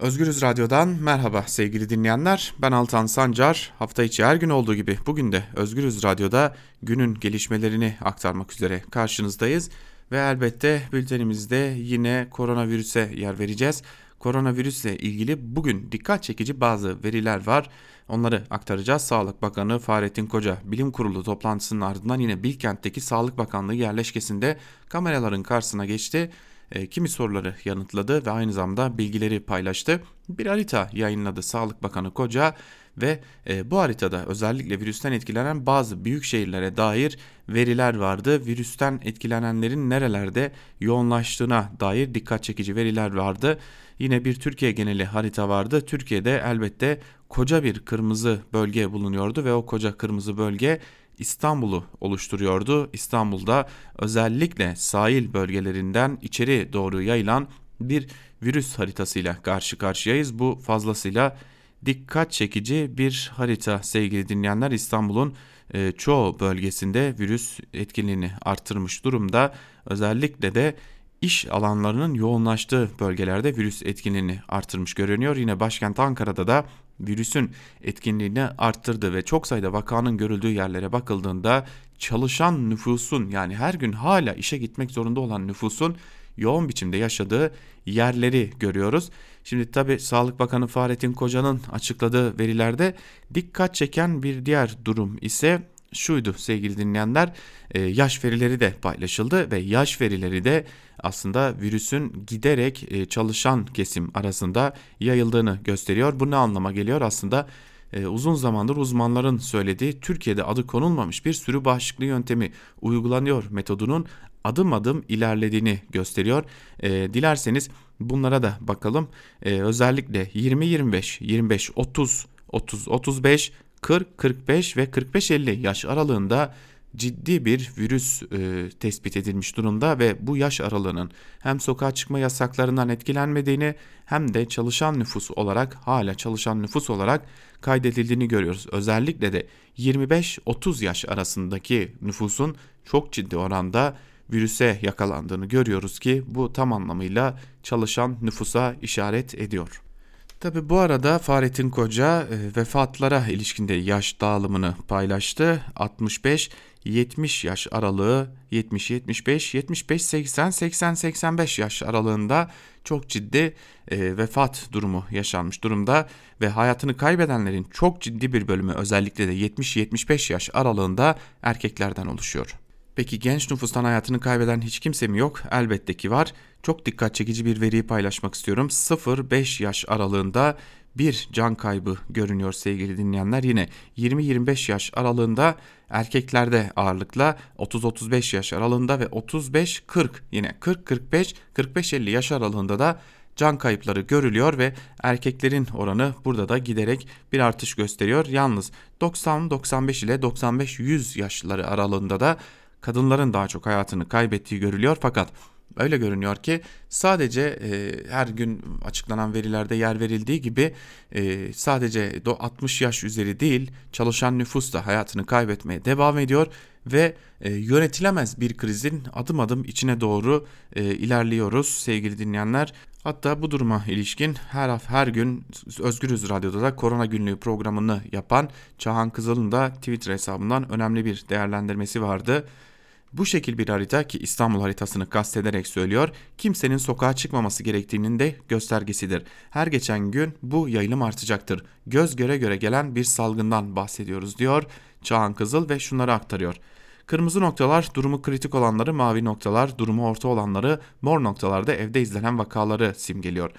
Özgürüz Radyo'dan merhaba sevgili dinleyenler. Ben Altan Sancar. Hafta içi her gün olduğu gibi bugün de Özgürüz Radyo'da günün gelişmelerini aktarmak üzere karşınızdayız. Ve elbette bültenimizde yine koronavirüse yer vereceğiz. Koronavirüsle ilgili bugün dikkat çekici bazı veriler var. Onları aktaracağız. Sağlık Bakanı Fahrettin Koca bilim kurulu toplantısının ardından yine Bilkent'teki Sağlık Bakanlığı yerleşkesinde kameraların karşısına geçti e, kimi soruları yanıtladı ve aynı zamanda bilgileri paylaştı. Bir harita yayınladı Sağlık Bakanı Koca ve e, bu haritada özellikle virüsten etkilenen bazı büyük şehirlere dair veriler vardı. Virüsten etkilenenlerin nerelerde yoğunlaştığına dair dikkat çekici veriler vardı. Yine bir Türkiye geneli harita vardı. Türkiye'de elbette koca bir kırmızı bölge bulunuyordu ve o koca kırmızı bölge İstanbul'u oluşturuyordu. İstanbul'da özellikle sahil bölgelerinden içeri doğru yayılan bir virüs haritasıyla karşı karşıyayız. Bu fazlasıyla dikkat çekici bir harita sevgili dinleyenler. İstanbul'un e, çoğu bölgesinde virüs etkinliğini arttırmış durumda. Özellikle de iş alanlarının yoğunlaştığı bölgelerde virüs etkinliğini artırmış görünüyor. Yine başkent Ankara'da da virüsün etkinliğini arttırdı ve çok sayıda vakanın görüldüğü yerlere bakıldığında çalışan nüfusun yani her gün hala işe gitmek zorunda olan nüfusun yoğun biçimde yaşadığı yerleri görüyoruz. Şimdi tabi Sağlık Bakanı Fahrettin Koca'nın açıkladığı verilerde dikkat çeken bir diğer durum ise şuydu sevgili dinleyenler e, yaş verileri de paylaşıldı ve yaş verileri de aslında virüsün giderek e, çalışan kesim arasında yayıldığını gösteriyor. Bu ne anlama geliyor aslında e, uzun zamandır uzmanların söylediği Türkiye'de adı konulmamış bir sürü bağışıklığı yöntemi uygulanıyor metodunun adım adım ilerlediğini gösteriyor. dilerseniz bunlara da bakalım. özellikle 20-25, 25-30, 30-35 40, 45 ve 45-50 yaş aralığında ciddi bir virüs e, tespit edilmiş durumda ve bu yaş aralığının hem sokağa çıkma yasaklarından etkilenmediğini hem de çalışan nüfus olarak hala çalışan nüfus olarak kaydedildiğini görüyoruz. Özellikle de 25-30 yaş arasındaki nüfusun çok ciddi oranda virüse yakalandığını görüyoruz ki bu tam anlamıyla çalışan nüfusa işaret ediyor. Tabi bu arada Fahrettin Koca e, vefatlara ilişkinde yaş dağılımını paylaştı. 65 70 yaş aralığı 70 75 75 80 80 85 yaş aralığında çok ciddi e, vefat durumu yaşanmış durumda ve hayatını kaybedenlerin çok ciddi bir bölümü özellikle de 70 75 yaş aralığında erkeklerden oluşuyor. Peki genç nüfustan hayatını kaybeden hiç kimse mi yok? Elbette ki var. Çok dikkat çekici bir veriyi paylaşmak istiyorum. 0-5 yaş aralığında bir can kaybı görünüyor sevgili dinleyenler. Yine 20-25 yaş aralığında erkeklerde ağırlıkla 30-35 yaş aralığında ve 35-40 yine 40-45 45-50 yaş aralığında da can kayıpları görülüyor ve erkeklerin oranı burada da giderek bir artış gösteriyor. Yalnız 90-95 ile 95-100 yaşları aralığında da kadınların daha çok hayatını kaybettiği görülüyor fakat öyle görünüyor ki sadece e, her gün açıklanan verilerde yer verildiği gibi e, sadece 60 yaş üzeri değil çalışan nüfus da hayatını kaybetmeye devam ediyor ve e, yönetilemez bir krizin adım adım içine doğru e, ilerliyoruz sevgili dinleyenler. Hatta bu duruma ilişkin her her gün Özgürüz Radyo'da da korona günlüğü programını yapan Çahan Kızıl'ın da Twitter hesabından önemli bir değerlendirmesi vardı. Bu şekil bir harita ki İstanbul haritasını kastederek söylüyor, kimsenin sokağa çıkmaması gerektiğinin de göstergesidir. Her geçen gün bu yayılım artacaktır. Göz göre göre gelen bir salgından bahsediyoruz diyor Çağan Kızıl ve şunları aktarıyor. Kırmızı noktalar durumu kritik olanları, mavi noktalar durumu orta olanları, mor noktalarda evde izlenen vakaları simgeliyor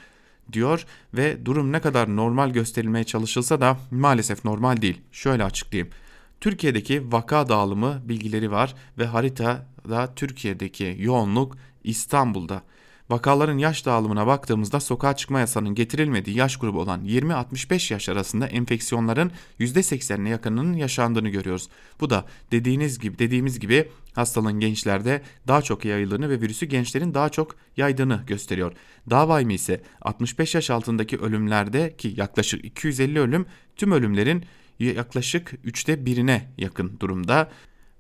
diyor ve durum ne kadar normal gösterilmeye çalışılsa da maalesef normal değil. Şöyle açıklayayım. Türkiye'deki vaka dağılımı bilgileri var ve haritada Türkiye'deki yoğunluk İstanbul'da. Vakaların yaş dağılımına baktığımızda sokağa çıkma yasasının getirilmediği yaş grubu olan 20-65 yaş arasında enfeksiyonların %80'ine yakınının yaşandığını görüyoruz. Bu da dediğiniz gibi dediğimiz gibi hastalığın gençlerde daha çok yayıldığını ve virüsü gençlerin daha çok yaydığını gösteriyor. Daha vahimi ise 65 yaş altındaki ölümlerde ki yaklaşık 250 ölüm tüm ölümlerin yaklaşık üçte birine yakın durumda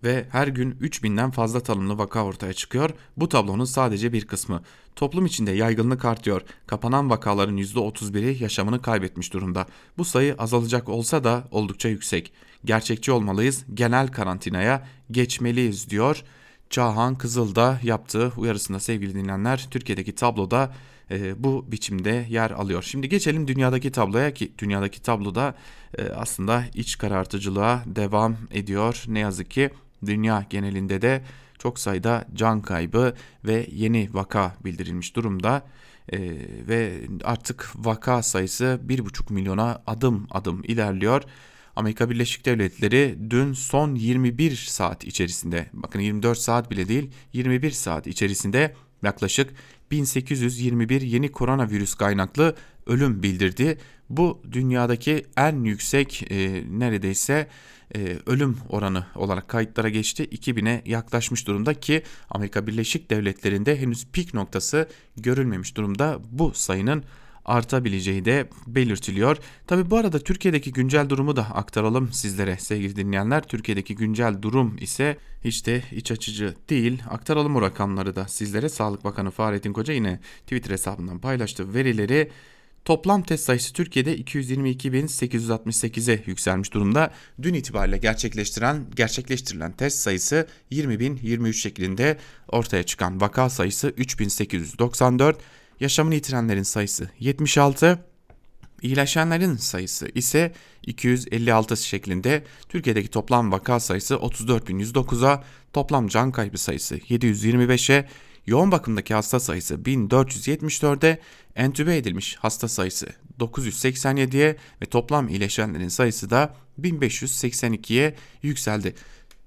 ve her gün 3000'den fazla tanımlı vaka ortaya çıkıyor. Bu tablonun sadece bir kısmı. Toplum içinde yaygınlık artıyor. Kapanan vakaların %31'i yaşamını kaybetmiş durumda. Bu sayı azalacak olsa da oldukça yüksek. Gerçekçi olmalıyız. Genel karantinaya geçmeliyiz diyor. Çağhan Kızıl'da yaptığı uyarısında sevgili dinleyenler Türkiye'deki tabloda e, bu biçimde yer alıyor. Şimdi geçelim dünyadaki tabloya ki dünyadaki tabloda e, aslında iç karartıcılığa devam ediyor. Ne yazık ki dünya genelinde de çok sayıda can kaybı ve yeni vaka bildirilmiş durumda. Ee, ve artık vaka sayısı 1,5 milyona adım adım ilerliyor. Amerika Birleşik Devletleri dün son 21 saat içerisinde bakın 24 saat bile değil 21 saat içerisinde yaklaşık 1821 yeni koronavirüs kaynaklı ölüm bildirdi. Bu dünyadaki en yüksek e, neredeyse e, ölüm oranı olarak kayıtlara geçti. 2000'e yaklaşmış durumda ki Amerika Birleşik Devletleri'nde henüz pik noktası görülmemiş durumda. Bu sayının artabileceği de belirtiliyor. Tabi bu arada Türkiye'deki güncel durumu da aktaralım sizlere sevgili dinleyenler. Türkiye'deki güncel durum ise hiç de iç açıcı değil. Aktaralım o rakamları da sizlere. Sağlık Bakanı Fahrettin Koca yine Twitter hesabından paylaştığı verileri Toplam test sayısı Türkiye'de 222.868'e yükselmiş durumda. Dün itibariyle gerçekleştiren gerçekleştirilen test sayısı 20.023 şeklinde ortaya çıkan vaka sayısı 3894, yaşamını yitirenlerin sayısı 76, iyileşenlerin sayısı ise 256 şeklinde Türkiye'deki toplam vaka sayısı 34.109'a, toplam can kaybı sayısı 725'e, yoğun bakımdaki hasta sayısı 1474'e, entübe edilmiş hasta sayısı 987'ye ve toplam iyileşenlerin sayısı da 1582'ye yükseldi.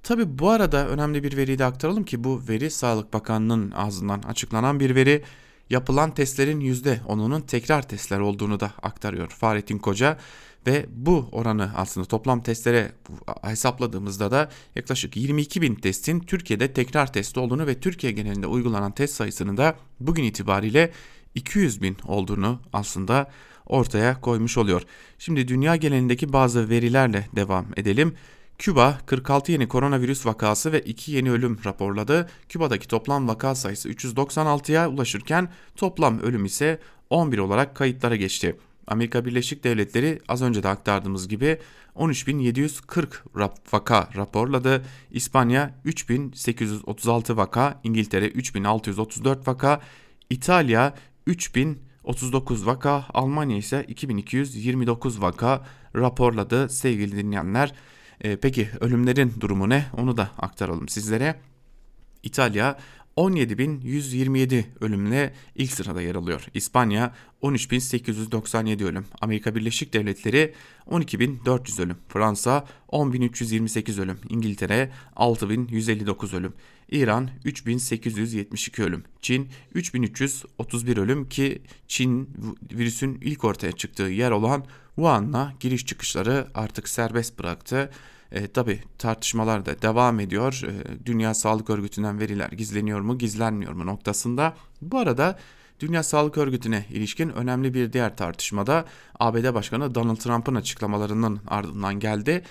Tabi bu arada önemli bir veriyi de aktaralım ki bu veri Sağlık Bakanlığı'nın ağzından açıklanan bir veri. Yapılan testlerin %10'unun tekrar testler olduğunu da aktarıyor Fahrettin Koca ve bu oranı aslında toplam testlere hesapladığımızda da yaklaşık 22 bin testin Türkiye'de tekrar test olduğunu ve Türkiye genelinde uygulanan test sayısının da bugün itibariyle 200 bin olduğunu aslında ortaya koymuş oluyor. Şimdi dünya genelindeki bazı verilerle devam edelim. Küba 46 yeni koronavirüs vakası ve 2 yeni ölüm raporladı. Küba'daki toplam vaka sayısı 396'ya ulaşırken toplam ölüm ise 11 olarak kayıtlara geçti. Amerika Birleşik Devletleri az önce de aktardığımız gibi 13.740 vaka raporladı. İspanya 3.836 vaka, İngiltere 3.634 vaka, İtalya 3039 vaka, Almanya ise 2229 vaka raporladı sevgili dinleyenler. E, peki ölümlerin durumu ne? Onu da aktaralım sizlere. İtalya 17.127 ölümle ilk sırada yer alıyor. İspanya 13.897 ölüm. Amerika Birleşik Devletleri 12.400 ölüm. Fransa 10.328 ölüm. İngiltere 6.159 ölüm. İran 3872 ölüm. Çin 3331 ölüm ki Çin virüsün ilk ortaya çıktığı yer olan Wuhan'la giriş çıkışları artık serbest bıraktı. E, Tabi tartışmalar da devam ediyor. E, Dünya Sağlık Örgütü'nden veriler gizleniyor mu gizlenmiyor mu noktasında. Bu arada Dünya Sağlık Örgütü'ne ilişkin önemli bir diğer tartışmada ABD Başkanı Donald Trump'ın açıklamalarının ardından geldi.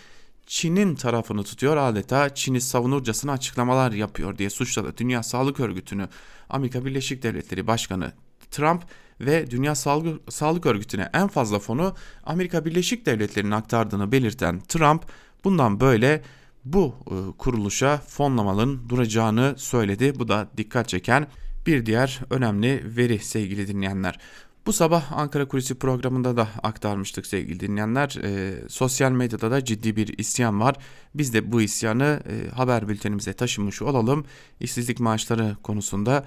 Çin'in tarafını tutuyor adeta Çin'i savunurcasına açıklamalar yapıyor diye suçladı Dünya Sağlık Örgütü'nü Amerika Birleşik Devletleri Başkanı Trump ve Dünya Sağlık, Örgütü'ne en fazla fonu Amerika Birleşik Devletleri'nin aktardığını belirten Trump bundan böyle bu e, kuruluşa fonlamaların duracağını söyledi. Bu da dikkat çeken bir diğer önemli veri sevgili dinleyenler. Bu sabah Ankara Kulisi programında da aktarmıştık sevgili dinleyenler. E, sosyal medyada da ciddi bir isyan var. Biz de bu isyanı e, haber bültenimize taşımış olalım. İşsizlik maaşları konusunda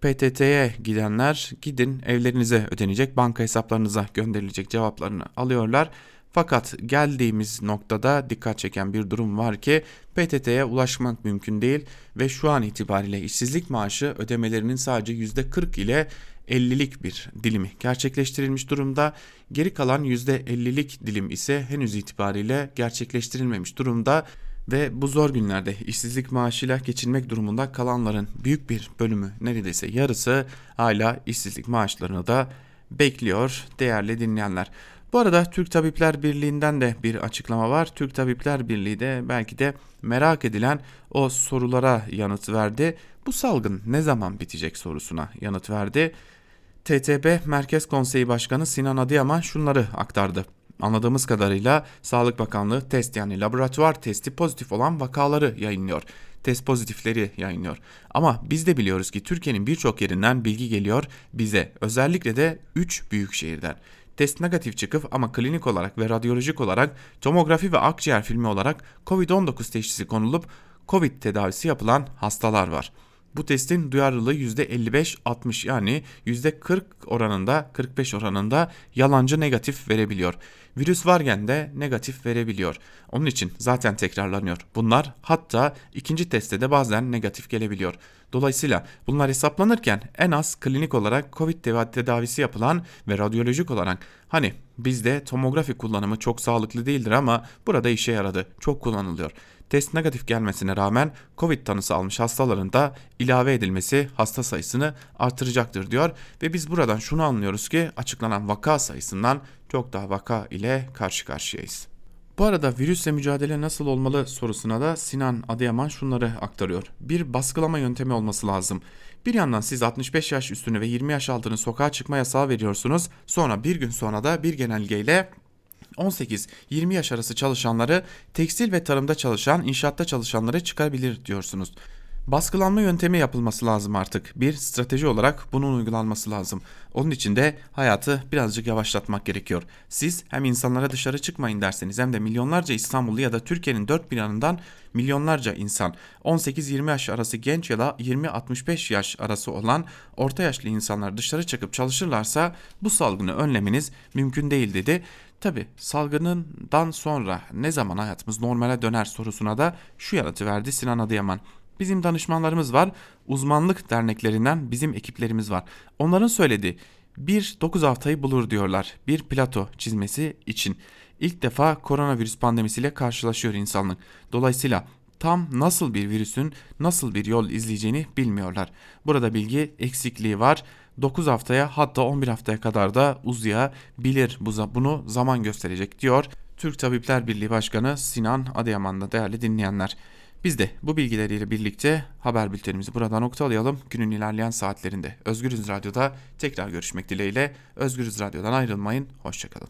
PTT'ye gidenler gidin evlerinize ödenecek banka hesaplarınıza gönderilecek cevaplarını alıyorlar. Fakat geldiğimiz noktada dikkat çeken bir durum var ki PTT'ye ulaşmak mümkün değil ve şu an itibariyle işsizlik maaşı ödemelerinin sadece %40 ile 50'lik bir dilimi gerçekleştirilmiş durumda. Geri kalan %50'lik dilim ise henüz itibariyle gerçekleştirilmemiş durumda ve bu zor günlerde işsizlik maaşıyla geçinmek durumunda kalanların büyük bir bölümü neredeyse yarısı hala işsizlik maaşlarını da bekliyor değerli dinleyenler. Bu arada Türk Tabipler Birliği'nden de bir açıklama var. Türk Tabipler Birliği de belki de merak edilen o sorulara yanıt verdi. Bu salgın ne zaman bitecek sorusuna yanıt verdi. TTB Merkez Konseyi Başkanı Sinan Adıyaman şunları aktardı. Anladığımız kadarıyla Sağlık Bakanlığı test yani laboratuvar testi pozitif olan vakaları yayınlıyor. Test pozitifleri yayınlıyor. Ama biz de biliyoruz ki Türkiye'nin birçok yerinden bilgi geliyor bize. Özellikle de 3 büyük şehirden. Test negatif çıkıp ama klinik olarak ve radyolojik olarak tomografi ve akciğer filmi olarak COVID-19 teşhisi konulup COVID tedavisi yapılan hastalar var. Bu testin duyarlılığı %55-60 yani %40 oranında 45 oranında yalancı negatif verebiliyor. Virüs varken de negatif verebiliyor. Onun için zaten tekrarlanıyor. Bunlar hatta ikinci testte de bazen negatif gelebiliyor. Dolayısıyla bunlar hesaplanırken en az klinik olarak COVID tedavisi yapılan ve radyolojik olarak hani bizde tomografi kullanımı çok sağlıklı değildir ama burada işe yaradı. Çok kullanılıyor test negatif gelmesine rağmen Covid tanısı almış hastaların da ilave edilmesi hasta sayısını artıracaktır diyor ve biz buradan şunu anlıyoruz ki açıklanan vaka sayısından çok daha vaka ile karşı karşıyayız. Bu arada virüsle mücadele nasıl olmalı sorusuna da Sinan Adıyaman şunları aktarıyor. Bir baskılama yöntemi olması lazım. Bir yandan siz 65 yaş üstünü ve 20 yaş altını sokağa çıkma yasağı veriyorsunuz. Sonra bir gün sonra da bir genelgeyle 18-20 yaş arası çalışanları tekstil ve tarımda çalışan, inşaatta çalışanları çıkabilir diyorsunuz. Baskılanma yöntemi yapılması lazım artık. Bir strateji olarak bunun uygulanması lazım. Onun için de hayatı birazcık yavaşlatmak gerekiyor. Siz hem insanlara dışarı çıkmayın derseniz hem de milyonlarca İstanbullu ya da Türkiye'nin dört bir yanından milyonlarca insan 18-20 yaş arası genç ya da 20-65 yaş arası olan orta yaşlı insanlar dışarı çıkıp çalışırlarsa bu salgını önlemeniz mümkün değil dedi. Tabi salgından sonra ne zaman hayatımız normale döner sorusuna da şu yanıtı verdi Sinan Adıyaman. Bizim danışmanlarımız var, uzmanlık derneklerinden bizim ekiplerimiz var. Onların söylediği bir 9 haftayı bulur diyorlar bir plato çizmesi için. İlk defa koronavirüs pandemisiyle karşılaşıyor insanlık. Dolayısıyla tam nasıl bir virüsün nasıl bir yol izleyeceğini bilmiyorlar. Burada bilgi eksikliği var. 9 haftaya hatta 11 haftaya kadar da uzayabilir. Bunu zaman gösterecek diyor Türk Tabipler Birliği Başkanı Sinan Adıyaman'da değerli dinleyenler. Biz de bu bilgileriyle birlikte haber bültenimizi burada noktalayalım. Günün ilerleyen saatlerinde Özgürüz Radyo'da tekrar görüşmek dileğiyle. Özgürüz Radyo'dan ayrılmayın. Hoşçakalın.